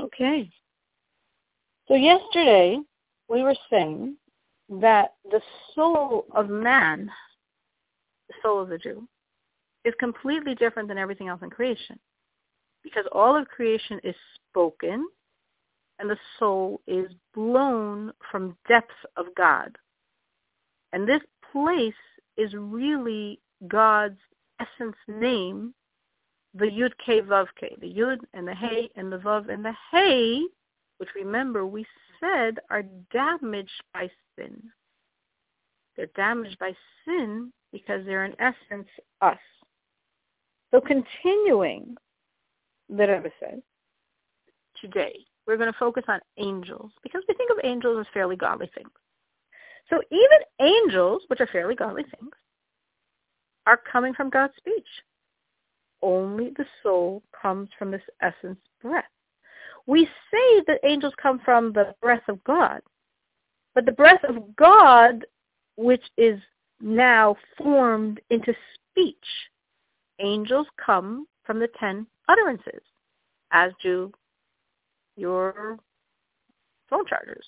Okay. So yesterday we were saying that the soul of man, the soul of the Jew, is completely different than everything else in creation. Because all of creation is spoken and the soul is blown from depths of God. And this place is really God's essence name, the Yud K Vav K, the Yud and the Hey and the Vav and the Hey, which remember we said are damaged by sin. They're damaged by sin because they're in essence us. So continuing, the Rebbe said, today we're going to focus on angels because we think of angels as fairly godly things. So even angels, which are fairly godly things, are coming from God's speech. Only the soul comes from this essence breath. We say that angels come from the breath of God, but the breath of God, which is now formed into speech, angels come from the ten utterances, as do your phone chargers.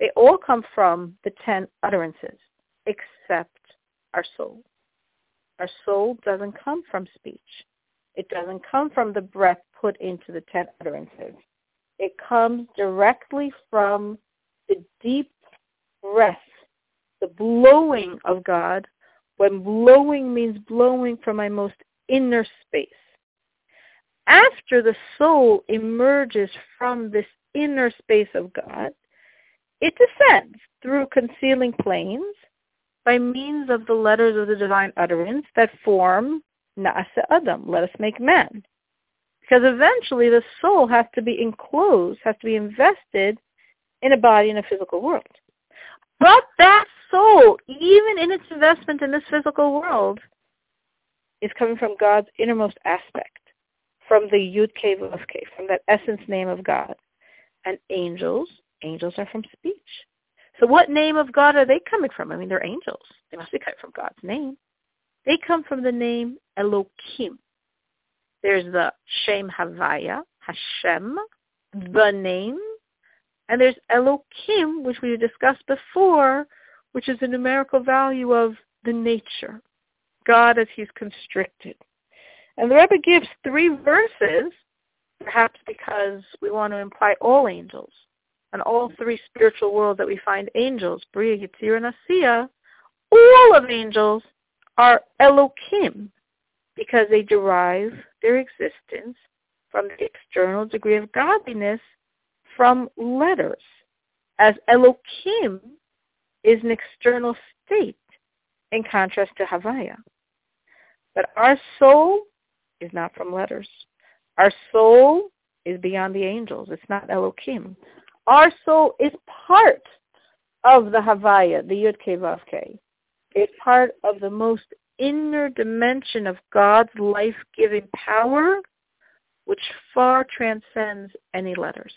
They all come from the ten utterances, except our soul. Our soul doesn't come from speech. It doesn't come from the breath put into the ten utterances. It comes directly from the deep breath, the blowing of God, when blowing means blowing from my most inner space. After the soul emerges from this inner space of God, it descends through concealing planes by means of the letters of the divine utterance that form Na'ase Adam, let us make man. Because eventually the soul has to be enclosed, has to be invested in a body in a physical world. But that soul, even in its investment in this physical world, is coming from God's innermost aspect, from the Yud K, from that essence name of God. And angels, angels are from speech. So what name of God are they coming from? I mean, they're angels. They must be coming from God's name. They come from the name Elohim. There's the Shem Havaya, Hashem, mm-hmm. the name, and there's Elohim, which we discussed before, which is the numerical value of the nature, God as he's constricted. And the Rebbe gives three verses, perhaps because we want to imply all angels and all three spiritual worlds that we find angels, Bria, Yitzir, and Asiya, all of angels are Elohim because they derive their existence from the external degree of godliness from letters, as Elohim is an external state in contrast to Havaya. But our soul is not from letters. Our soul is beyond the angels. It's not Elohim. Our soul is part of the Havaya, the Yud Ke Vav Ke. It's part of the most inner dimension of God's life-giving power, which far transcends any letters.